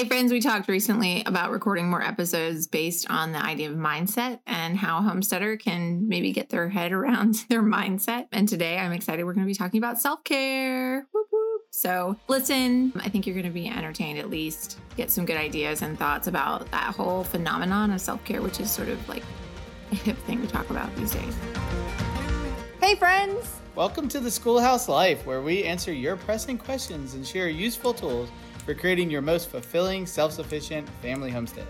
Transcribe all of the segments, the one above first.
Hey, friends, we talked recently about recording more episodes based on the idea of mindset and how homesteader can maybe get their head around their mindset. And today I'm excited we're going to be talking about self care. So, listen, I think you're going to be entertained at least, get some good ideas and thoughts about that whole phenomenon of self care, which is sort of like a hip thing to talk about these days. Hey, friends. Welcome to the Schoolhouse Life, where we answer your pressing questions and share useful tools for creating your most fulfilling, self sufficient family homestead.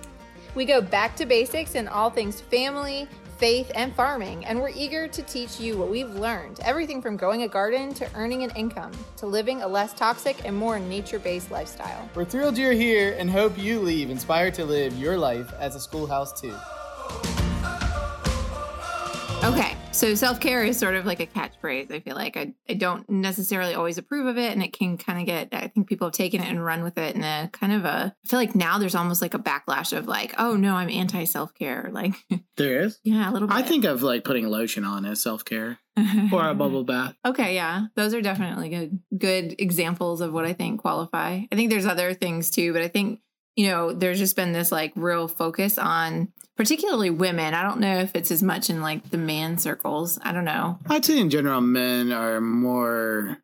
We go back to basics in all things family, faith, and farming, and we're eager to teach you what we've learned everything from growing a garden to earning an income to living a less toxic and more nature based lifestyle. We're thrilled you're here and hope you leave inspired to live your life as a schoolhouse too. Okay, so self care is sort of like a catchphrase. I feel like I, I don't necessarily always approve of it, and it can kind of get. I think people have taken it and run with it in a kind of a. I feel like now there's almost like a backlash of like, oh no, I'm anti self care. Like there is, yeah, a little. bit. I think of like putting lotion on as self care or a bubble bath. Okay, yeah, those are definitely good good examples of what I think qualify. I think there's other things too, but I think you know, there's just been this like real focus on particularly women. I don't know if it's as much in like the man circles. I don't know. I'd say in general, men are more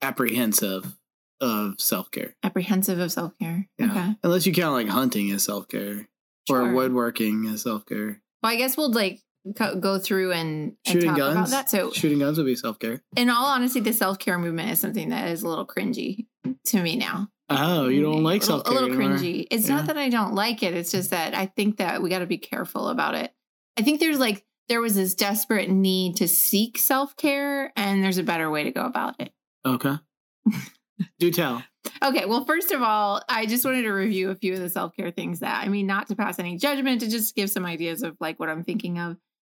apprehensive of self care. Apprehensive of self care. Yeah. Okay. Unless you count like hunting as self care sure. or woodworking as self care. Well, I guess we'll like go through and, and shooting guns. about that. So shooting guns would be self care. In all honesty, the self care movement is something that is a little cringy to me now. Oh, you don't like self care? A little cringy. It's yeah. not that I don't like it. It's just that I think that we got to be careful about it. I think there's like there was this desperate need to seek self care, and there's a better way to go about it. Okay. Do tell. Okay, well, first of all, I just wanted to review a few of the self care things that I mean, not to pass any judgment, to just give some ideas of like what I'm thinking of.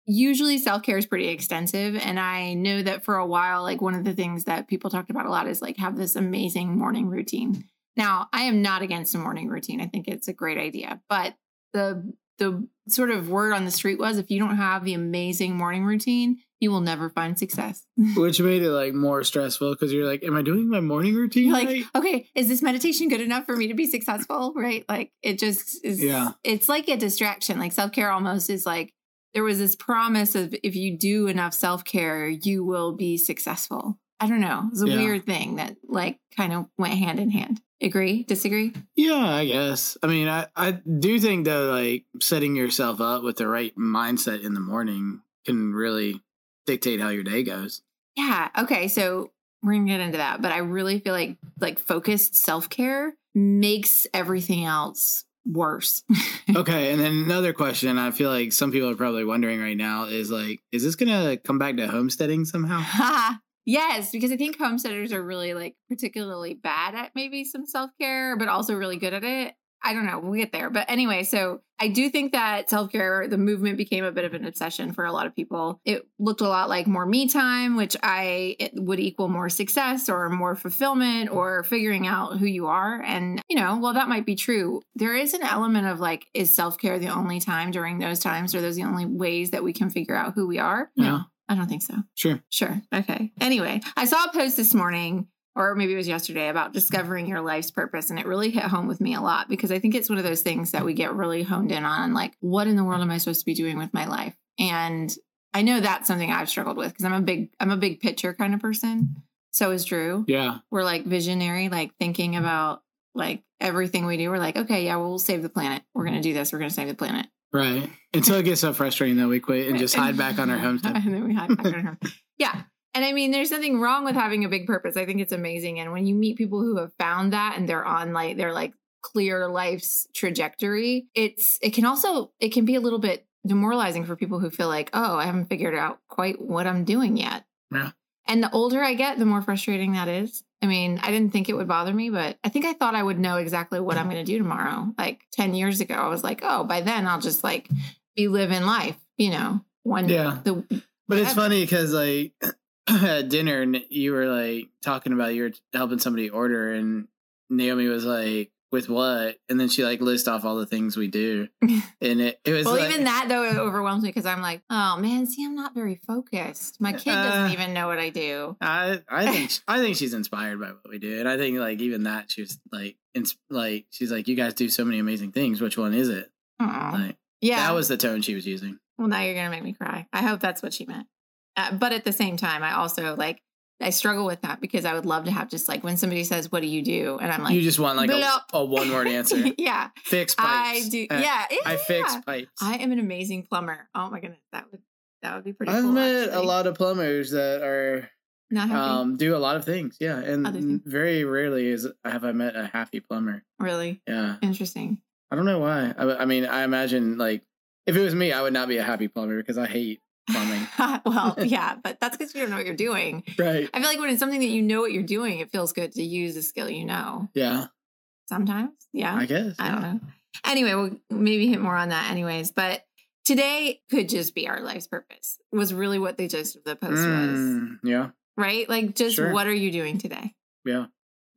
Usually, self care is pretty extensive, and I know that for a while, like one of the things that people talked about a lot is like have this amazing morning routine. Now, I am not against a morning routine. I think it's a great idea, but the the sort of word on the street was if you don't have the amazing morning routine, you will never find success. Which made it like more stressful because you're like, am I doing my morning routine? like, right? okay, is this meditation good enough for me to be successful? Right? Like it just is yeah. It's like a distraction. Like self-care almost is like there was this promise of if you do enough self-care, you will be successful. I don't know. It's a yeah. weird thing that like kind of went hand in hand. Agree? Disagree? Yeah, I guess. I mean, I, I do think though, like setting yourself up with the right mindset in the morning can really dictate how your day goes. Yeah. Okay. So we're gonna get into that, but I really feel like like focused self care makes everything else worse. okay, and then another question I feel like some people are probably wondering right now is like, is this gonna come back to homesteading somehow? Yes, because I think homesteaders are really like particularly bad at maybe some self care, but also really good at it. I don't know. We'll get there. But anyway, so I do think that self care, the movement became a bit of an obsession for a lot of people. It looked a lot like more me time, which I would equal more success or more fulfillment or figuring out who you are. And, you know, well, that might be true. There is an element of like, is self care the only time during those times? Or those the only ways that we can figure out who we are? Yeah. No. I don't think so. Sure. Sure. Okay. Anyway, I saw a post this morning, or maybe it was yesterday, about discovering your life's purpose. And it really hit home with me a lot because I think it's one of those things that we get really honed in on like, what in the world am I supposed to be doing with my life? And I know that's something I've struggled with because I'm a big, I'm a big picture kind of person. So is Drew. Yeah. We're like visionary, like thinking about like everything we do. We're like, okay, yeah, well, we'll save the planet. We're going to do this. We're going to save the planet. Right. Until it gets so frustrating that we quit and just hide back on our homestead. and then we hide back on our home. Yeah. And I mean, there's nothing wrong with having a big purpose. I think it's amazing. And when you meet people who have found that and they're on like they're like clear life's trajectory, it's it can also it can be a little bit demoralizing for people who feel like, oh, I haven't figured out quite what I'm doing yet. Yeah. And the older I get, the more frustrating that is. I mean, I didn't think it would bother me, but I think I thought I would know exactly what I'm going to do tomorrow. Like 10 years ago, I was like, oh, by then I'll just like be living life, you know, one yeah. The, but it's funny because like at dinner, and you were like talking about you were helping somebody order, and Naomi was like, with what? And then she like list off all the things we do. And it, it was well, like, even that though it overwhelms me because I'm like, oh man, see, I'm not very focused. My kid doesn't Uh, even know what I do. I I think I think she's inspired by what we do, and I think like even that she was like ins- like she's like you guys do so many amazing things. Which one is it? Like yeah. that was the tone she was using. well, now you're gonna make me cry. I hope that's what she meant. Uh, but at the same time, I also like I struggle with that because I would love to have just like when somebody says, "What do you do?" and I'm like, you just want like a, a one word answer. yeah, fix I do. Uh, yeah, yeah, I fix pipes. I am an amazing plumber. Oh my goodness, that would that would be pretty. I've cool, met a lot of plumbers that are Not happy. um do a lot of things. Yeah, and things. very rarely is have I met a happy plumber. really Yeah, interesting. I don't know why. I, I mean, I imagine like if it was me, I would not be a happy plumber because I hate plumbing. well, yeah, but that's because you don't know what you're doing. right. I feel like when it's something that you know what you're doing, it feels good to use a skill you know. Yeah, Sometimes, yeah. I guess. I don't know. Anyway, we'll maybe hit more on that, anyways. But today could just be our life's purpose. Was really what the gist of the post was, Mm, yeah, right? Like, just Sure. what are you doing today? yeah.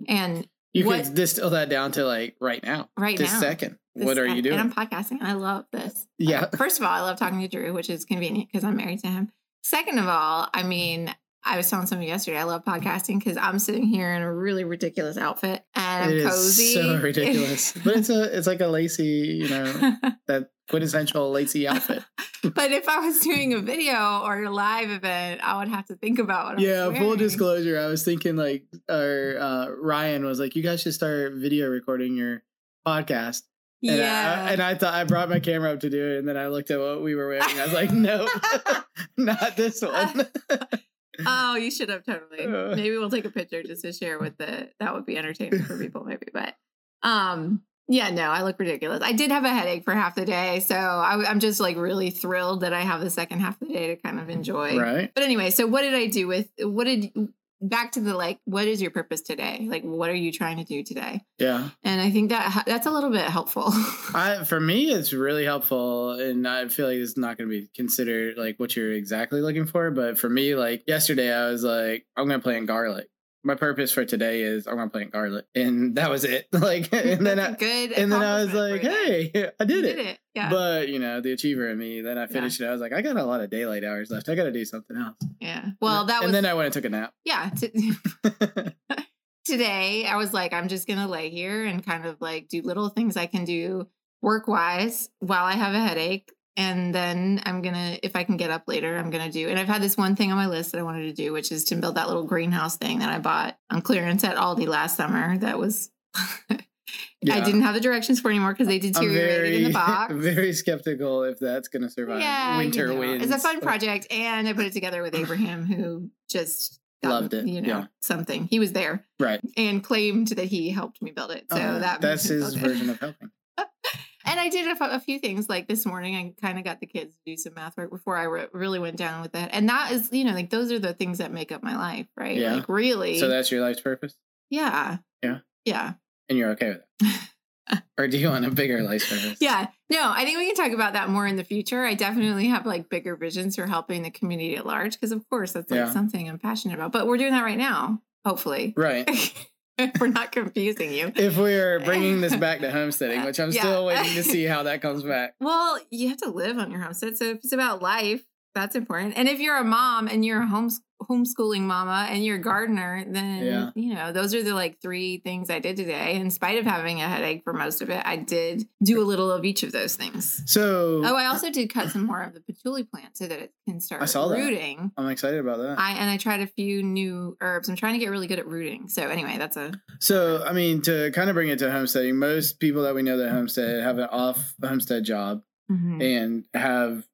And You What- could distill that down to like right now, right this now, second. This- what are you doing? And I'm podcasting. And I love this. yeah, First of all, I love talking to Drew, which is convenient because I'm married to him. Second of all, I mean, I was telling somebody yesterday, I love podcasting because I'm sitting here in a really ridiculous outfit and I'm it is cozy. so ridiculous, but it's a it's like a lacy, you know, that quintessential lacy outfit. but if I was doing a video or a live event, I would have to think about what I was Yeah, full disclosure. I was thinking like, or uh, Ryan was like, "You guys should start video recording your podcast." And Yeah. I, and I thought I brought my camera up to do it, and then I looked at what we were wearing. I was like, "No, not this one." oh, you should have totally. Uh. Maybe we'll take a picture just to share with the. That would be entertaining for people, maybe. But, um, yeah, no, I look ridiculous. I did have a headache for half the day, so I, I'm just like really thrilled that I have the second half of the day to kind of enjoy. right? But anyway, so what did I do with what did back to the like what is your purpose today? Like what are you trying to do today? Yeah. And I think that that's a little bit helpful. I for me, it's really helpful, and I feel like it's not going to be considered like what you're exactly looking for. But for me, like yesterday, I was like, I'm going to plant garlic. My purpose for today is I'm to plant garlic, and that was it. like, and then I, good and then I was like, hey, I did it. did it. Yeah. But you know, the achiever in me. Then I finished it. I was like, I got a lot of daylight hours left. I got to do something else. yeah. Well, that and was And then I went and took a nap. yeah. T- today I was like, I'm just gonna lay here and kind of like do little things I can do work wise while I have a headache. And then I'm gonna, if I can get up later, I'm gonna do. And I've had this one thing on my list that I wanted to do, which is to build that little greenhouse thing that I bought on clearance at Aldi last summer. That was, I didn't have the directions for anymore because they deteriorated very, in the box. very skeptical if that's going to survive yeah, winter you know, winds. It's a fun project, and I put it together with Abraham, who just got, Loved it, You know, yeah. something. He was there Right. and claimed that he helped me build it. So Uh, that that's his version of helping. And I did a, few things like this morning. I kind of got the kids to do some math work before I re- really went down with that. And that is, you know, like those are the things that make up my life, right? Yeah. Like really, So that's your life's purpose, yeah, Yeah. yeah, and you're okay with it, or do you want a bigger life purpose? yeah. No, I think we can talk about that more in the future. I definitely have like bigger visions for helping the community at large because, of course, that's like Yeah. something I'm passionate about. But we're doing that right now, hopefully. Right. we're not confusing you. If we are bringing this back to homesteading, which I'm Yeah. still waiting to see how that comes back. Well, you have to live on your homestead. So if it's about life, that's important. And if you're a mom and you're a homes homeschooling mama and you're a gardener, then Yeah. you know, those are the like three things I did today. In spite of having a headache for most of it, I did do a little of each of those things. So Oh, I also did cut some more of the patchouli plant so that it can start I saw that. rooting. I'm excited about that. I and I tried a few new herbs. I'm trying to get really good at rooting. So anyway, that's a So, I mean, to kind of bring it to homesteading, most people that we know that homestead have an off homestead job mhm. and have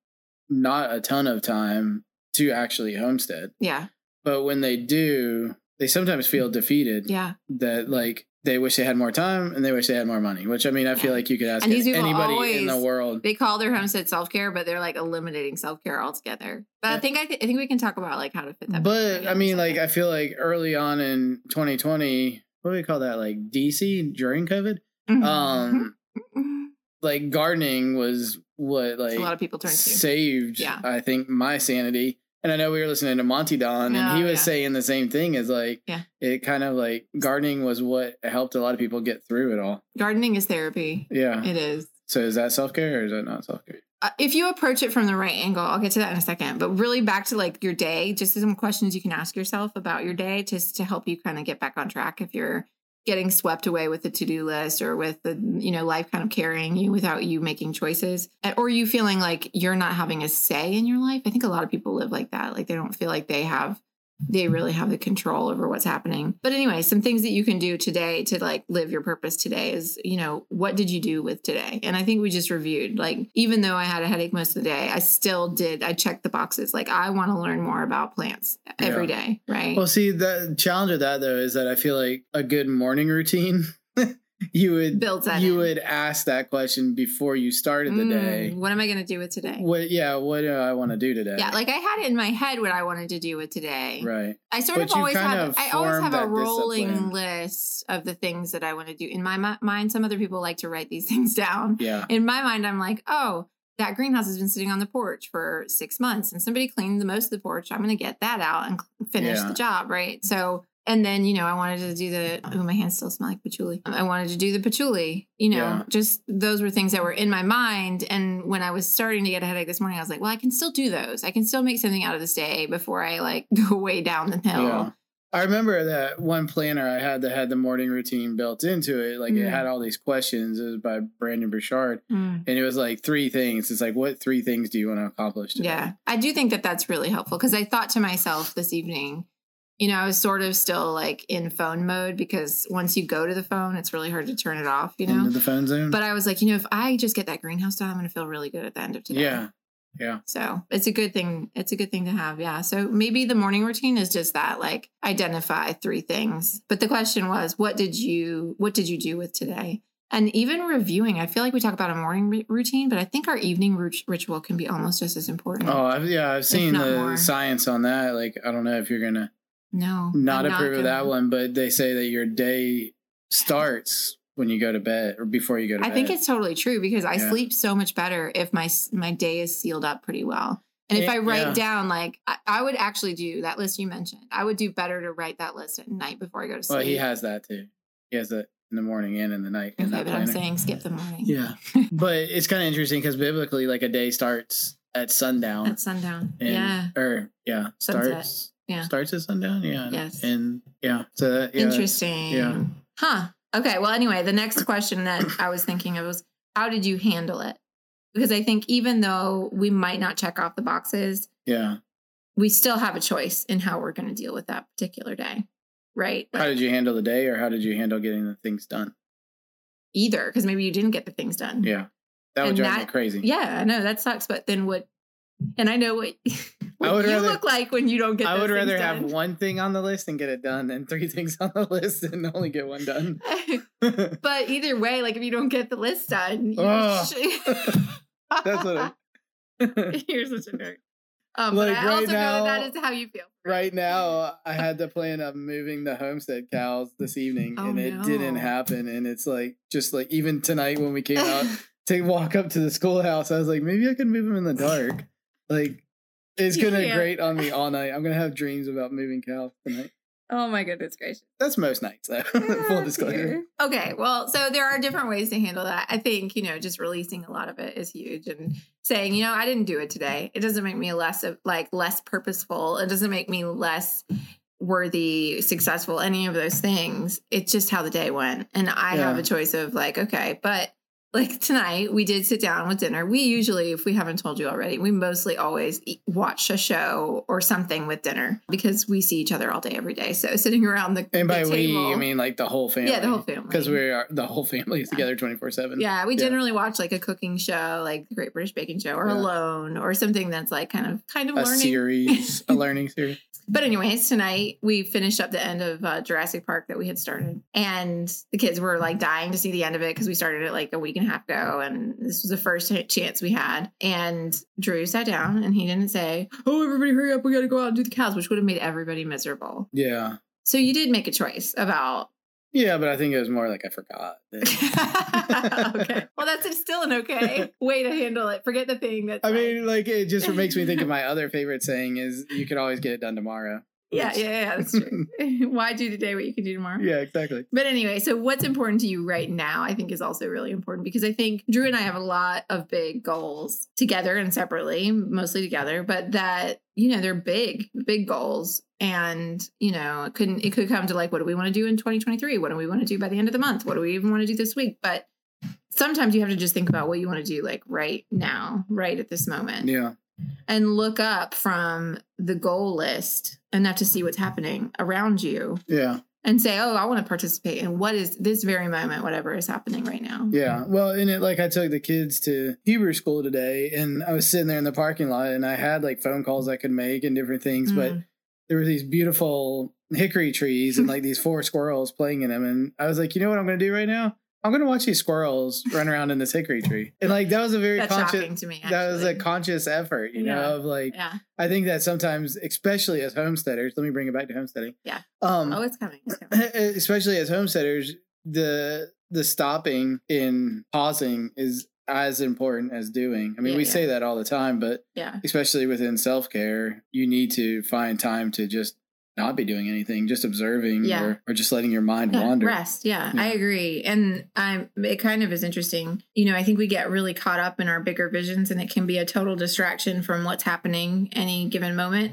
not a ton of time to actually homestead. yeah, But when they do, they sometimes feel defeated yeah. that like they wish they had more time and they wish they had more money, which I mean, I feel like you could ask And these people anybody in the world. They call their homestead self care, but they're like eliminating self care altogether. But I think I, th- I think we can talk about like how to fit that. But I mean, like, I feel like early on in 2020, what do we call that? Like DC during COVID? Mhm. Um, like gardening was what like a lot of people turn to. saved Yeah. i think my sanity And I know we were listening to Monty Don, and Oh, he was yeah. saying the same thing. as like, Yeah. it kind of like gardening was what helped a lot of people get through it all. Gardening is therapy. Yeah. It is. So is that self care or is that not self care? Uh, if you approach it from the right angle, I'll get to that in a second. But really, back to like your day, just some questions you can ask yourself about your day, just to help you kind of get back on track. If you're getting swept away with the to-do list or with the you know life kind of carrying you without you making choices or you feeling like you're not having a say in your life. I think a lot of people live like that. Like they don't feel like they have they really have the control over what's happening. But anyway some things that you can do today to like live your purpose today is you know what did you do with today? And i think we just reviewed like even though i had a headache most of the day i still did i checked the boxes. Like i want to learn more about plants every day right? Well, see, the challenge of that though is that I feel like a good morning routine, you would Builds that you in. would ask that question before you started the Mm, day. what am i going to do with today What? Yeah. What do I want to do today? yeah like i had it in my head what i wanted to do with today right. I sort But of always have. of I always have a rolling discipline. list of the things that I want to do in my mi- mind. Some other people like to write these things down. Yeah. In my mind, I'm like, oh, that greenhouse has been sitting on the porch for six months, and somebody cleaned the most of the porch. I'm going to get that out and finish Yeah. the job, right? So. And then, you know, I wanted to do the, oh, my hands still smell like patchouli. I wanted to do the patchouli, you know, Yeah. just those were things that were in my mind. And when I was starting to get a headache this morning, I was like, well, I can still do those. I can still make something out of this day before I like go way down the hill. Yeah. I remember that one planner I had that had the morning routine built into it. Like it Mm. had all these questions. It was by Brendon Burchard. Mm. And it was like three things. It's like, what three things do you want to accomplish today? Yeah, I do think that that's really helpful because I thought to myself this evening, you know, I was sort of still like in phone mode because once you go to the phone, it's really hard to turn it off, you know? Into the phone zone? But I was like, you know, if I just get that greenhouse done, I'm going to feel really good at the end of today. yeah. Yeah. So it's a good thing. It's a good thing to have. Yeah. So maybe the morning routine is just that, like identify three things. But the question was, what did you, what did you do with today? And even reviewing, I feel like we talk about a morning routine, but I think our evening rit- ritual can be almost just as important. Oh, I've, yeah. I've seen the more. science on that. Like, I don't know if you're going to no, not I'm approve of that one, but they say that your day starts when you go to bed or before you go to I bed. I think it's totally true because I Yeah. sleep so much better if my my day is sealed up pretty well. And if I write yeah. down like I, I would actually do that list you mentioned. I would do better to write that list at night before I go to sleep. Well, he has that too. He has it in the morning and in the night. Okay, that but I'm saying skip the morning. Yeah. but it's kind of interesting because biblically, like a day starts at sundown. At sundown. and, yeah. Or yeah, Sunset. starts. Yeah. Starts at sundown. Yeah. Yes. And yeah. So that, yeah, Interesting. yeah. Huh. Okay. Well, anyway, the next question that I was thinking of was how did you handle it? Because I think even though we might not check off the boxes, Yeah. we still have a choice in how we're going to deal with that particular day. Right? How did you handle the day, or how did you handle getting the things done? either because maybe you didn't get the things done. Yeah. That would And drive me crazy. Yeah, I know that sucks. But then what? And I know what, what you rather- look like when you don't get. I would rather have one thing on the list and get it done than three things on the list and only get one done. but either way, like if you don't get the list done, should- That's what I- You're such a nerd. Um, but Like, I right also know now- that that is how you feel. right now I had the plan of moving the homestead cows this evening Oh, and it didn't happen and it's like just like even tonight when we came out to walk up to the schoolhouse I was like maybe I could move them in the dark like it's gonna can't. grate on me all night I'm gonna have dreams about moving cows tonight oh my goodness gracious. that's most nights though full disclosure Okay, well, so there are different ways to handle that. I think, you know, just releasing a lot of it is huge and saying, you know, I didn't do it today. It doesn't make me less of like less purposeful. It doesn't make me less worthy, successful, any of those things. It's just how the day went. And I have a choice of like, okay, but like tonight we did sit down with dinner. We usually, if we haven't told you already, we mostly always eat, watch a show or something with dinner because we see each other all day every day. So sitting around the and by the we table, I mean like the whole family yeah, the whole family because we are the whole family is together 24 7 yeah, we Yeah. generally watch like a cooking show, like the Great British Baking Show, or Yeah. Alone, or something that's like kind of kind of a learning. series a learning series But anyways, tonight we finished up the end of uh, Jurassic Park that we had started, and the kids were like dying to see the end of it because we started it like a week and a half ago, and this was the first chance we had. And Drew sat down and he didn't say, "Oh, everybody, hurry up! We got to go out and do the cows," which would have made everybody miserable. yeah So you did make a choice about Yeah, but I think it was more like I forgot. okay. Well, that's still an okay way to handle it. Forget the thing that I mean, like it just makes me think of my other favorite saying is you could always get it done tomorrow. Yeah, yeah, yeah, that's true. Why do today what you can do tomorrow? Yeah, exactly. But anyway, so what's important to you right now, I think, is also really important because I think Drew and I have a lot of big goals together and separately, mostly together, but that, you know, they're big, big goals. And, you know, it couldn't, it could come to like, what do we want to do in 2023? What do we want to do by the end of the month? What do we even want to do this week? But sometimes you have to just think about what you want to do like right now, right at this moment. Yeah. And look up from the goal list enough to see what's happening around you Yeah. and say, "Oh, I want to participate in what is this very moment, whatever is happening right now." Yeah. Well, in it, like I took the kids to Hebrew school today and I was sitting there in the parking lot and I had like phone calls I could make and different things, but Mm. there were these beautiful hickory trees and like these four squirrels playing in them. And I was like, you know what I'm going to do right now? I'm going to watch these squirrels run around in this hickory tree. And like, that was a very That's conscious, me. that was a conscious effort, you Yeah. know, of like, yeah. I think that sometimes, especially as homesteaders, let me bring it back to homesteading. Yeah. Um, Oh, it's coming. It's coming. especially as homesteaders, the the stopping in pausing is as important as doing. I mean, Yeah, we yeah. say that all the time, but Yeah. especially within self care, you need to find time to just not be doing anything, just observing Yeah. or, or just letting your mind Yeah, wander. rest. Yeah, Yeah. I agree. And I'm it kind of is interesting. You know, I think we get really caught up in our bigger visions and it can be a total distraction from what's happening any given moment.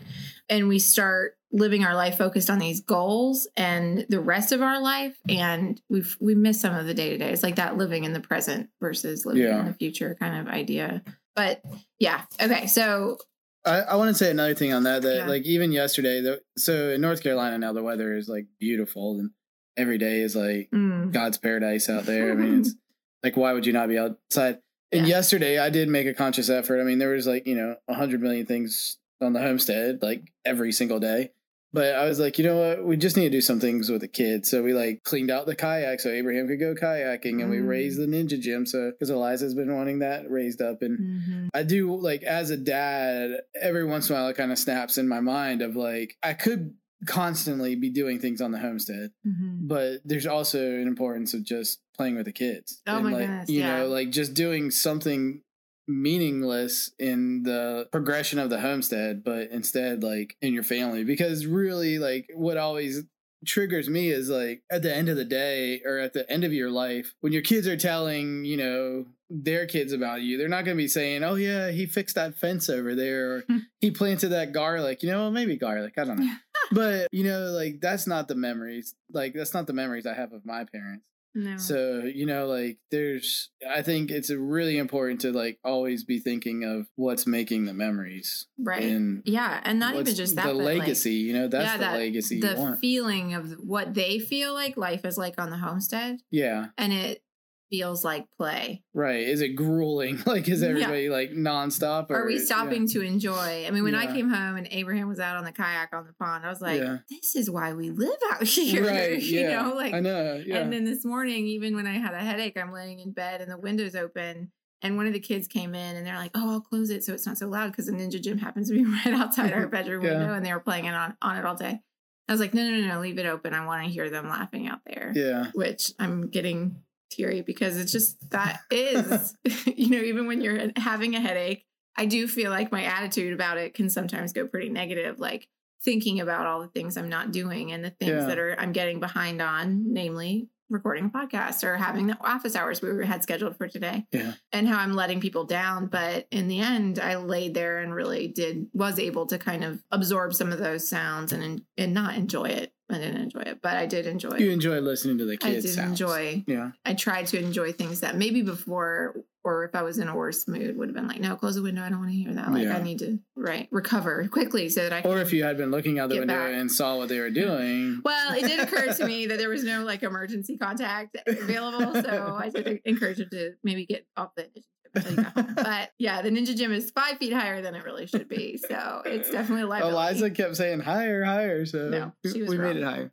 And we start living our life focused on these goals and the rest of our life and we've we miss some of the day to day. It's like that living in the present versus living Yeah. in the future kind of idea. But yeah. Okay. So I, I want to say another thing on that. That Yeah. like even yesterday, the, so in North Carolina now the weather is like beautiful and every day is like mm, God's paradise out there. I mean, it's like why would you not be outside? And Yeah. yesterday, I did make a conscious effort. I mean, there was like you know a hundred million things on the homestead like every single day. But I was like, you know what? We just need to do some things with the kids. So we like cleaned out the kayak so Abraham could go kayaking, and we Mm. raised the ninja gym. So because Eliza's been wanting that raised up, and mhm. I do like as a dad, every once in a while it kind of snaps in my mind of like I could constantly be doing things on the homestead, Mhm. but there's also an importance of just playing with the kids. Oh and my like, goodness, You yeah. know, like just doing something meaningless in the progression of the homestead, but instead like in your family. Because really like what always triggers me is like at the end of the day or at the end of your life when your kids are telling you know their kids about you they're not going to be saying oh yeah he fixed that fence over there or he planted that garlic. You know maybe garlic i don't know. But you know like that's not the memories like that's not the memories i have of my parents No. so you know like there's i think it's really important to like always be thinking of what's making the memories right. and yeah, and not even just that the but, like, legacy you know that's yeah, the that- legacy the feeling of what they feel like life is like on the homestead yeah and it feels like play. Right. Is it grueling? Like is Yeah. everybody like nonstop or are we yeah. stopping to enjoy? I mean when i came home and abraham was out on the kayak on the pond i was like Yeah. this is why we live out here right. you yeah. know like i know. Yeah. and then this morning even when i had a headache i'm laying in bed and the window's open and one of the kids came in and they're like oh i'll close it so it's not so loud because the ninja gym happens to be right outside our bedroom Yeah. window and they were playing it on, on it all day. I was like no no no no leave it open. I want to hear them laughing out there yeah. which I'm getting teary because it's just that is, you know, even when you're having a headache, I do feel like my attitude about it can sometimes go pretty negative, like thinking about all the things I'm not doing and the things Yeah. that are I'm getting behind on, namely recording a podcast or having the office hours we had scheduled for today yeah and how I'm letting people down. But in the end, I laid there and really did was able to kind of absorb some of those sounds and and not enjoy it. I didn't enjoy it, but I did enjoy you enjoy listening to the kids. I did sounds. enjoy. yeah I tried to enjoy things that maybe before, or if I was in a worse mood, would have been like, no, close the window. I don't want to hear that. Like Yeah. I need to right recover quickly so that I. or if you had been looking out the window back. and saw what they were doing Well, it did occur to me that there was no like emergency contact available, so I did encourage them to maybe get off the ninja gym until he got home. But yeah, the ninja gym is five feet higher than it really should be, so it's definitely a liability. eliza kept saying higher higher so No, we- she was we wrong. made it higher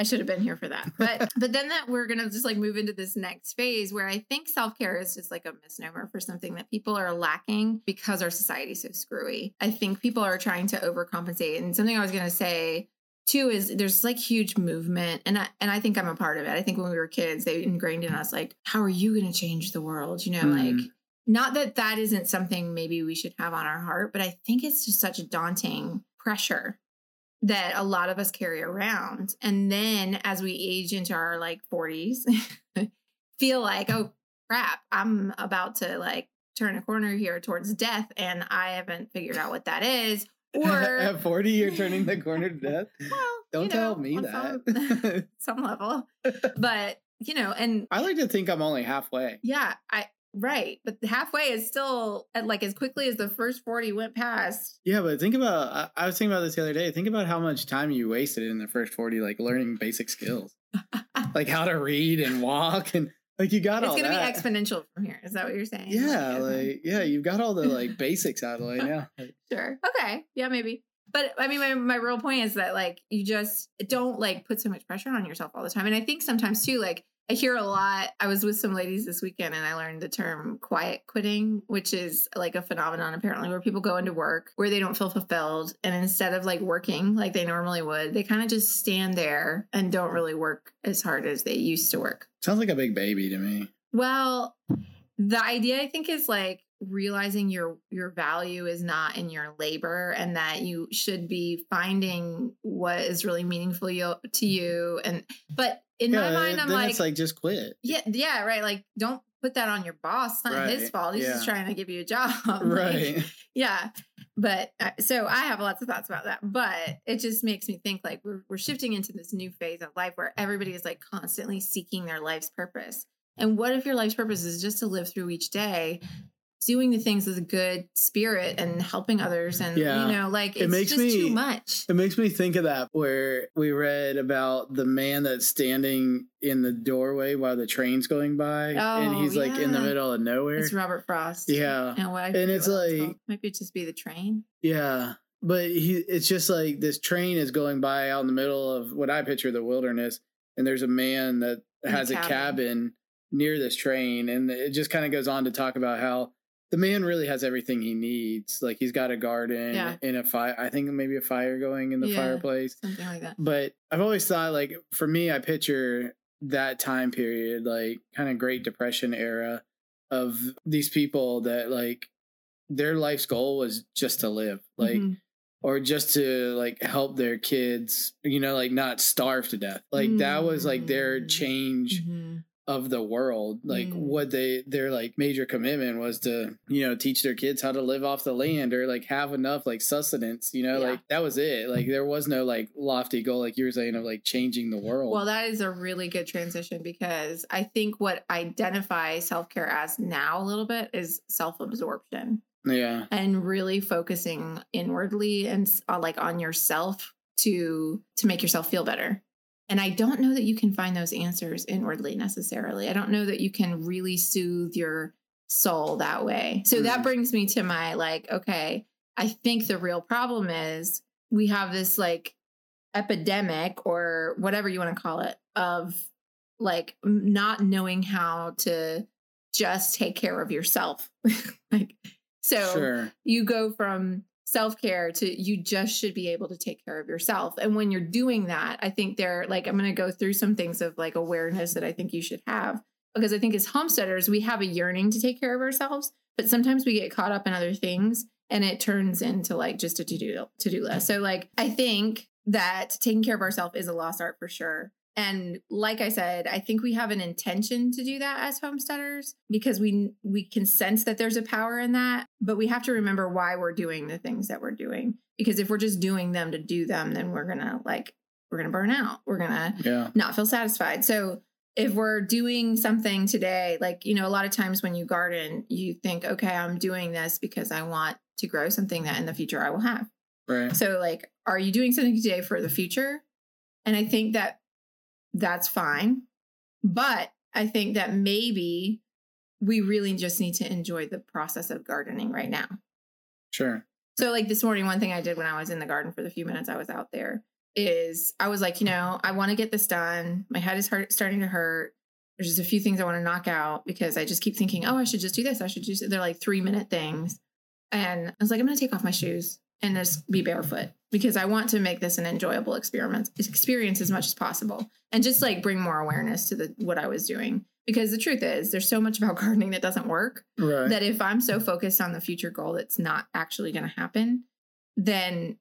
I should have been here for that. But but then that we're gonna just like move into this next phase where I think self care is just like a misnomer for something that people are lacking because our society's so screwy. I think people are trying to overcompensate. And something I was gonna say too is there's like huge movement and I and I think I'm a part of it. I think when we were kids, they ingrained in us like, how are you going to change the world? You know, Mhm. like not that that isn't something maybe we should have on our heart, but I think it's just such a daunting pressure that a lot of us carry around. And then as we age into our like 40s, feel like, oh crap, I'm about to like turn a corner here towards death and I haven't figured out what that is. Or At 40, you're turning the corner to death. well, Don't you tell me that. Some, some level. But you know, and I like to think I'm only halfway. yeah, I right. But halfway is still at like as quickly as the first 40 went past. Yeah, but think about I, I was thinking about this the other day. Think about how much time you wasted in the first 40 like learning basic skills. like how to read and walk and like you got It's all gonna that. be exponential from here. Is that what you're saying? yeah, okay. like yeah, you've got all the like basics out of the way now. Sure. Okay. Yeah, maybe. But I mean, my, my real point is that like you just don't like put so much pressure on yourself all the time. And I think sometimes too, like I hear a lot. I was with some ladies this weekend and I learned the term quiet quitting, which is like a phenomenon apparently where people go into work where they don't feel fulfilled. And instead of like working like they normally would, they kind of just stand there and don't really work as hard as they used to work. Sounds like a big baby to me. Well, the idea I think is like realizing your your value is not in your labor and that you should be finding what is really meaningful you, to you and but in my mind I'm then like, it's like just quit. yeah yeah right like don't put that on your boss it's not his fault he's yeah. just trying to give you a job Like, Right. yeah but uh, so i have lots of thoughts about that but it just makes me think like we're, we're shifting into this new phase of life where everybody is like constantly seeking their life's purpose and what if your life's purpose is just to live through each day doing the things with a good spirit and helping others and Yeah. you know like It makes just me- too much It makes me think of that where we read about the man that's standing in the doorway while the train's going by and Oh, he's like in the middle of nowhere. it's robert frost Yeah. and what I And it's like- called. might be just be the train Yeah. But he it's just like this train is going by out in the middle of what I picture the wilderness and there's a man that In has a cabin. cabin near this train and it just kind of goes on to talk about how the man really has everything he needs. Like he's got a garden Yeah. and a fire I think maybe a fire going in the Yeah. fireplace. something like that But I've always thought like for me I picture that time period like kind of Great Depression era of these people that like their life's goal was just to live. Like Mhm. or just to like help their kids, you know, like not starve to death. Like that was like their Mm. change Mhm. Of the world. Like Mm. what they their like major commitment was to, you know, teach their kids how to live off the land or like have enough like sustenance, you know, Yeah. like that was it. Like there was no like lofty goal like you were saying of like changing the world. Well, that is a really good transition because I think what I identify self care as now a little bit is self absorption yeah. and really focusing inwardly and uh, like on yourself to to make yourself feel better. And I don't know that you can find those answers inwardly necessarily. I don't know that you can really soothe your soul that way. So that Mhm. brings me to my like, okay, I think the real problem is we have this like epidemic or whatever you want to call it of like not knowing how to just take care of yourself. like so sure. you go from self-care to you just should be able to take care of yourself. And when you're doing that i think there like i'm going to go through some things of like awareness that i think you should have. Because i think as homesteaders we have a yearning to take care of ourselves but sometimes we get caught up in other things and it turns into like just a to-do to-do list. So like i think that taking care of ourselves is a lost art for sure and like I said, I think we have an intention to do that as homesteaders because we we can sense that there's a power in that, but we have to remember why we're doing the things that we're doing. Because if we're just doing them to do them, then we're gonna like we're gonna burn out. We're gonna Yeah. not feel satisfied. So if we're doing something today, like, you know, a lot of times when you garden, you think, okay, I'm doing this because I want to grow something that in the future I will have. Right. So, like, are you doing something today for the future? And I think that that's fine. But I think that maybe we really just need to enjoy the process of gardening right now. Sure. So, like this morning, one thing I did when I was in the garden for the few minutes I was out there is I was like, you know, I want to get this done. My head is hurt, starting to hurt. There's just a few things I want to knock out because I just keep thinking, oh, I should just do this. I should just. They're like three minute things, and I was like, I'm going to take off my shoes and just be barefoot because I want to make this an enjoyable experiment experience as much as possible and just like bring more awareness to the what I was doing. Because the truth is, there's so much about gardening that doesn't work Right. that if I'm so focused on the future goal that's not actually going to happen, then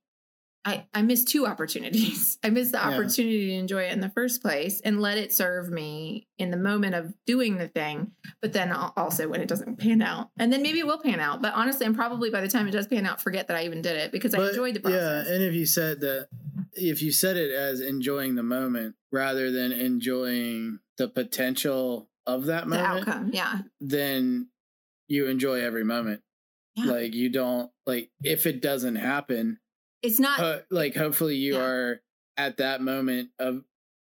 I I miss two opportunities. I miss the Yeah. opportunity to enjoy it in the first place and let it serve me in the moment of doing the thing, but then also when it doesn't pan out. And then maybe it will pan out, but honestly, and probably by the time it does pan out, forget that I even did it because I enjoyed the process. Yeah, and if you said that, if you said it as enjoying the moment rather than enjoying the potential of that the moment, outcome, yeah. then you enjoy every moment. Yeah. Like you don't like if it doesn't happen, It's not uh, like hopefully you Yeah. are at that moment of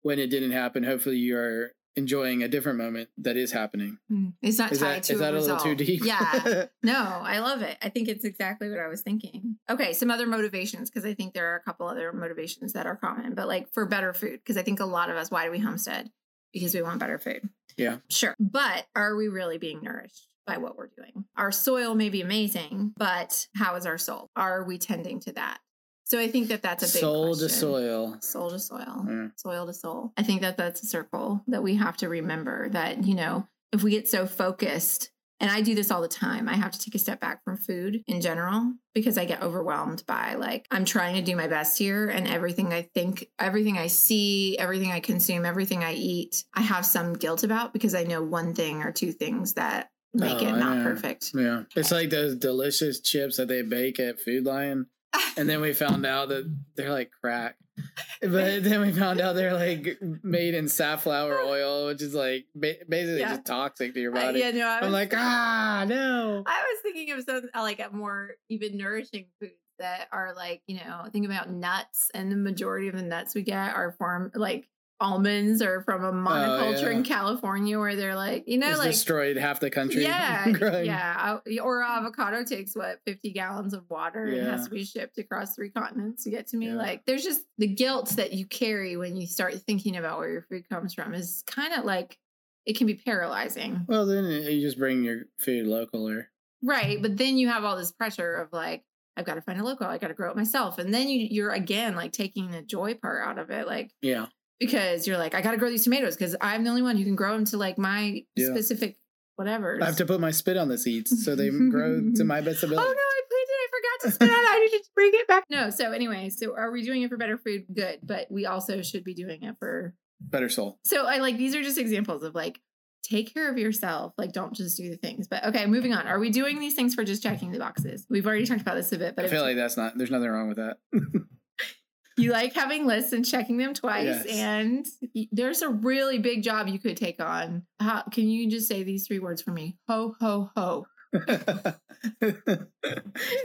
when it didn't happen. Hopefully you are enjoying a different moment that is happening. Mm, it's not Is tied that to is that a little result. too deep? Yeah. No, I love it. I think it's exactly what I was thinking. Okay, some other motivations because I think there are a couple other motivations that are common, but like for better food because I think a lot of us why do we homestead? Because we want better food. Yeah. Sure. But are we really being nourished by what we're doing? Our soil may be amazing, but how is our soul? Are we tending to that? So I think that that's a big Soul to soil. soul to soil, Yeah. soil to soul. I think that that's a circle that we have to remember that, you know, if we get so focused, and I do this all the time, I have to take a step back from food in general because I get overwhelmed by like, I'm trying to do my best here, and everything I think, everything I see, everything I consume, everything I eat, I have some guilt about because I know one thing or two things that make Oh, it not yeah. perfect. Yeah. It's like those delicious chips that they bake at Food Lion. And then we found out that they're like crack. But then we found out they're like made in safflower oil, which is like ba- basically Yeah. just toxic to your Uh, body. yeah, no, I I'm was like, ah, no. I was thinking of some uh, like a more even nourishing foods that are like, you know, think about nuts and the majority of the nuts we get are from like almonds or from a oh, monoculture Oh, yeah. in California where they're like, you know, It's like destroyed half the country. yeah, yeah. Uh, or avocado takes what, 50 gallons of water and has to be shipped across three continents to get to me. Yeah. Like, there's just the guilt that you carry when you start thinking about where your food comes from is kind of like, it can be paralyzing. Well, then you just bring your food local or Right. But then you have all this pressure of like, I've got to find a local, I got to grow it myself. And then you, you're again like taking the joy part out of it. Like, yeah. Because you're like, I got to grow these tomatoes because I'm the only one who can grow them to like my Yeah. specific whatever. I have to put my spit on the seeds so they grow to my best ability. Oh no. I planted. I forgot to spit on it. I need to bring it back. No. So anyway, so are we doing it for better food? Good, but we also should be doing it for. Better soul. So I like these are just examples of like take care of yourself. Like don't just do the things. But okay, moving on. Are we doing these things for just checking the boxes? We've already talked about this a bit, but I feel like that's not. There's nothing wrong with that. you like having lists and checking them twice, Yes. and there's a really big job you could take on. How, can you just say these three words for me? Ho ho ho. no.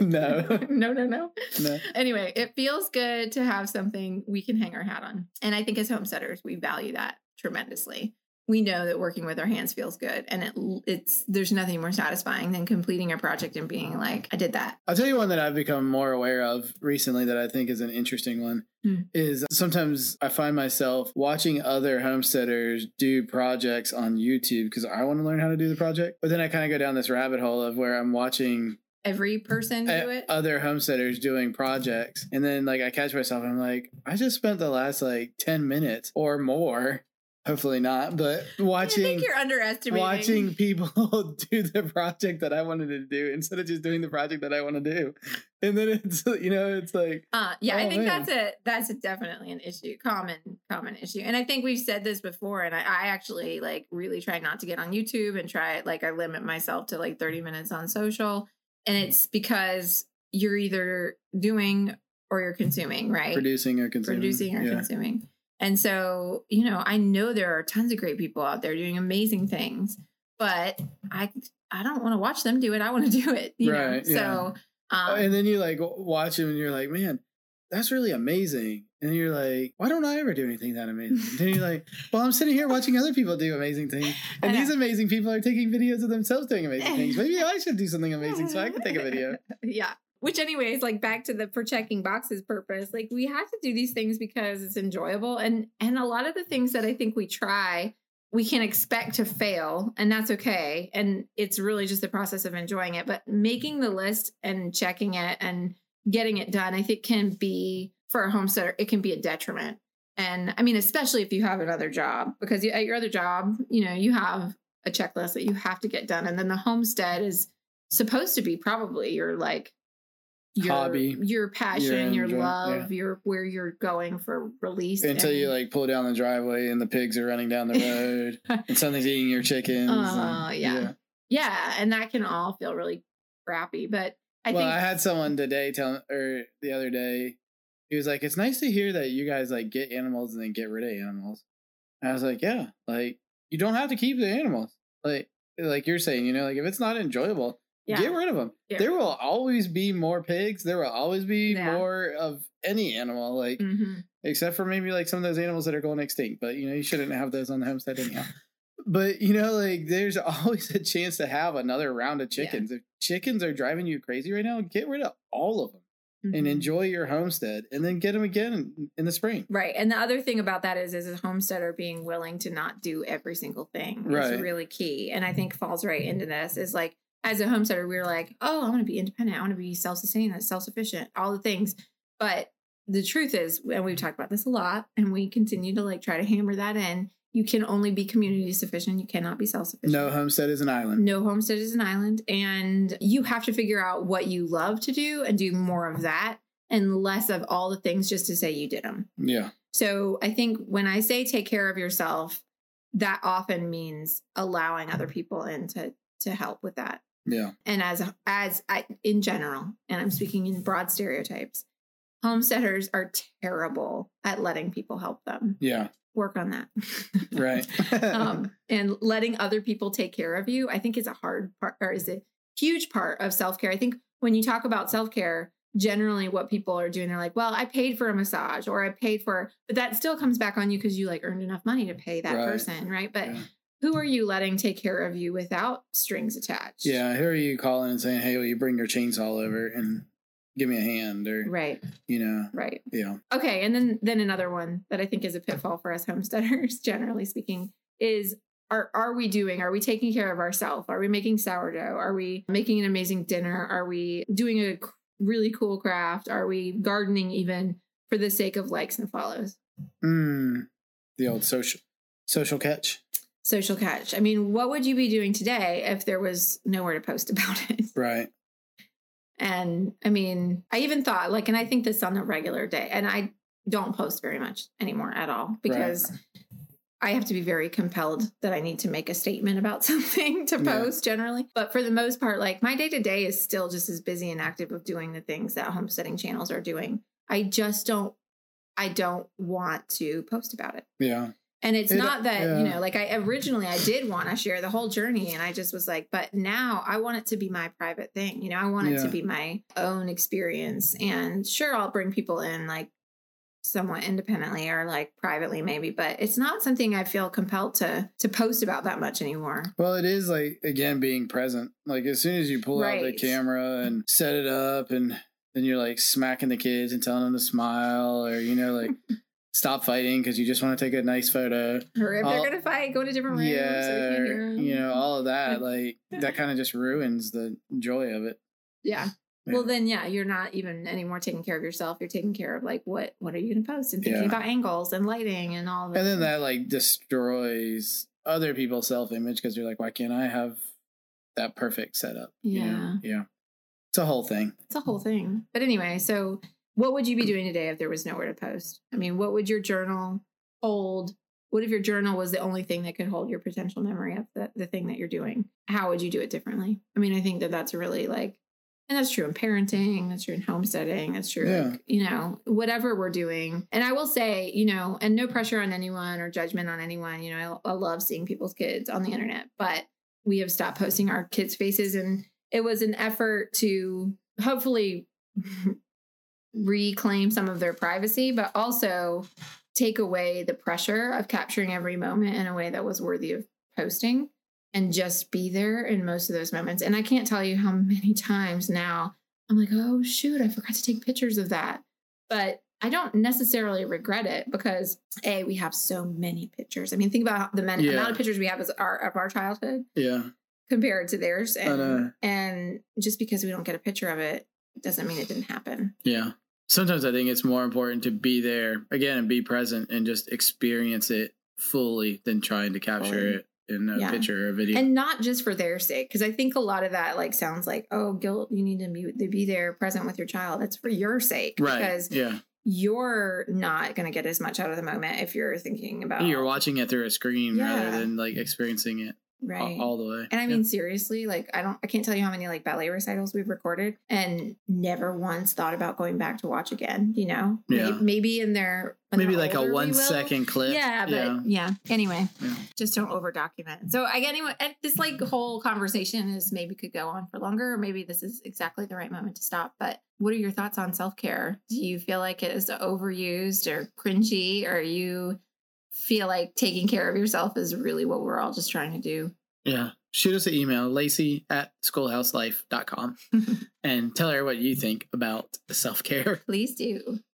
no, no, no. No. anyway, it feels good to have something we can hang our hat on. And I think as homesteaders, we value that tremendously. We know that working with our hands feels good and it it's there's nothing more satisfying than completing a project and being like, I did that. I'll tell you one that I've become more aware of recently that I think is an interesting one Hmm. is sometimes I find myself watching other homesteaders do projects on YouTube because I want to learn how to do the project. But then I kind of go down this rabbit hole of where I'm watching Every person do it. other homesteaders doing projects. And then like I catch myself and I'm like, I just spent the last like 10 minutes or more, hopefully not, but watching. I think you're underestimating. watching people do the project that I wanted to do instead of just doing the project that I want to do. And then it's you know, it's like Uh, yeah, I Oh, think man. that's a that's a definitely an issue, common common issue, and I think we've said this before. And I, I actually like really try not to get on YouTube and try like I limit myself to like thirty minutes on social, and it's because you're either doing or you're consuming, right? producing or consuming. Producing or yeah. consuming, and so you know I know there are tons of great people out there doing amazing things, but I I don't want to watch them do it. I want to do it, you know. Right, yeah. So. Um, and then you like watch them and you're like, man, that's really amazing. And you're like, why don't I ever do anything that amazing? then you're like, well, I'm sitting here watching other people do amazing things. And these amazing people are taking videos of themselves doing amazing things. Maybe I should do something amazing so I can take a video. yeah. Which, anyways, like back to the for checking boxes purpose, like we have to do these things because it's enjoyable, and and a lot of the things that I think we try, we can expect to fail, and that's okay. And it's really just the process of enjoying it. But making the list and checking it and getting it done, I think can be for a homesteader, it can be a detriment. And I mean, especially if you have another job, because at your other job, you know, you have a checklist that you have to get done. And then the homestead is supposed to be probably your like your Hobby. your passion, your, enjoy- love, your where you're going for release. Until you like pull down the driveway and the pigs are running down the road and something's eating your chickens. Uh, and- yeah. Yeah, and that can all feel really crappy. But I well, think I had someone today tell or the other day, he was like, "It's nice to hear that you guys like get animals and then get rid of animals." And I was like, "Yeah, like you don't have to keep the animals. Like, like you're saying, you know, like if it's not enjoyable, yeah, get rid of them. There will always be more pigs. There will always be Yeah. more of any animal, like Mhm. except for maybe like some of those animals that are going extinct. But you know, you shouldn't have those on the homestead anyhow. But you know, like there's always a chance to have another round of chickens. If chickens are driving you crazy right now, get rid of all of them and Mhm. enjoy your homestead, and then get them again in, in the spring. Right. And the other thing about that is, is a homesteader being willing to not do every single thing Right. is really key. And I think falls right into this is like, as a homesteader, we are like, oh, I want to be independent. I want to be self sustaining, self sufficient, all the things. But the truth is, and we've talked about this a lot, and we continue to like try to hammer that in. You can only be community sufficient. You cannot be self sufficient. No homestead is an island. No homestead is an island, and you have to figure out what you love to do and do more of that and less of all the things just to say you did them. Yeah, So I think when I say take care of yourself, that often means allowing other people in to to help with that. Yeah, And as as I, in general, and I'm speaking in broad stereotypes, homesteaders are terrible at letting people help them. yeah. Work on that. Right. um, and letting other people take care of you, I think is a hard part or is a huge part of self care. I think when you talk about self care, generally what people are doing, they're like, well, I paid for a massage or I paid for, but that still comes back on you because you like earned enough money to pay that Right. person, right? But Yeah. Who are you letting take care of you without strings attached? yeah, who are you calling and saying, "Hey, will you bring your chainsaw over and give me a hand?" Or Right, you know, right. yeah, Okay, and then then another one that I think is a pitfall for us homesteaders, generally speaking, is are are we doing? Are we taking care of ourselves? Are we making sourdough? Are we making an amazing dinner? Are we doing a really cool craft? Are we gardening even for the sake of likes and follows? mm, the old social social catch. Social catch. I mean, what would you be doing today if there was nowhere to post about it? Right. And I mean, I even thought like, and I think this on a regular day, and I don't post very much anymore at all because I have to be very compelled that I need to make a statement about something to Yeah. post generally. But for the most part, like my day to day is still just as busy and active of doing the things that homesteading channels are doing. I just don't, I don't want to post about it. Yeah. And it's It- not that, you know, like I originally I did want to share the whole journey and I just was like, but now I want it to be my private thing. You know, I want it to be my own experience. And sure I'll bring people in like somewhat independently or like privately maybe, but it's not something I feel compelled to to post about that much anymore. Well, it is like again being present. Like as soon as you pull out the camera and set it up, and then you're like smacking the kids and telling them to smile, or you know, like stop fighting because you just want to take a nice photo. Or if All- they're gonna fight, go to different rooms. yeah, can't hear 'em. you know, all of that. Like that kind of just ruins the joy of it. Yeah. Yeah. Well, then, yeah, you're not even anymore taking care of yourself. You're taking care of like what what are you to post and thinking Yeah. about angles and lighting and all that. And then that like destroys other people's self image because you're like, why can't I have that perfect setup? You know? Yeah. It's a whole thing. it's a whole thing. But anyway, so what would you be doing today if there was nowhere to post? I mean, what would your journal hold? What if your journal was the only thing that could hold your potential memory of the, the thing that you're doing? How would you do it differently? I mean, I think that that's really like, and that's true in parenting, that's true in homesteading, that's true, Yeah. like, you know, whatever we're doing. And I will say, you know, and no pressure on anyone or judgment on anyone. You know, I, I love seeing people's kids on the internet, but we have stopped posting our kids' faces. And it was an effort to hopefully reclaim some of their privacy, but also take away the pressure of capturing every moment in a way that was worthy of posting and just be there in most of those moments. And I can't tell you how many times now I'm like, oh, shoot, I forgot to take pictures of that. But I don't necessarily regret it because A, we have so many pictures. I mean, think about the men- Yeah. amount of pictures we have as our, of our childhood Yeah. compared to theirs. And, and just because we don't get a picture of it, it doesn't mean it didn't happen. Yeah. Sometimes I think it's more important to be there again and be present and just experience it fully than trying to capture it in a Yeah. picture or a video. And not just for their sake, because I think a lot of that like sounds like, oh, guilt. You need to be, to be there, present with your child. It's for your sake, right. Because yeah. you're not going to get as much out of the moment if you're thinking about You're watching it through a screen rather than like experiencing it right. all, the way. And I Yeah. mean, seriously, like I don't, I can't tell you how many like ballet recitals we've recorded, and never once thought about going back to watch again. You know, Yeah. maybe, maybe in their maybe like a one clip. Yeah, but yeah. Anyway, Yeah. just don't over document. So I anyway, and this like whole conversation is maybe could go on for longer, or maybe this is exactly the right moment to stop. But what are your thoughts on self care? Do you feel like it is overused or cringy, or you feel like taking care of yourself is really what we're all just trying to do? Yeah. Shoot us an email, Lacey at schoolhouselife.com, and tell her what you think about self care. Please do.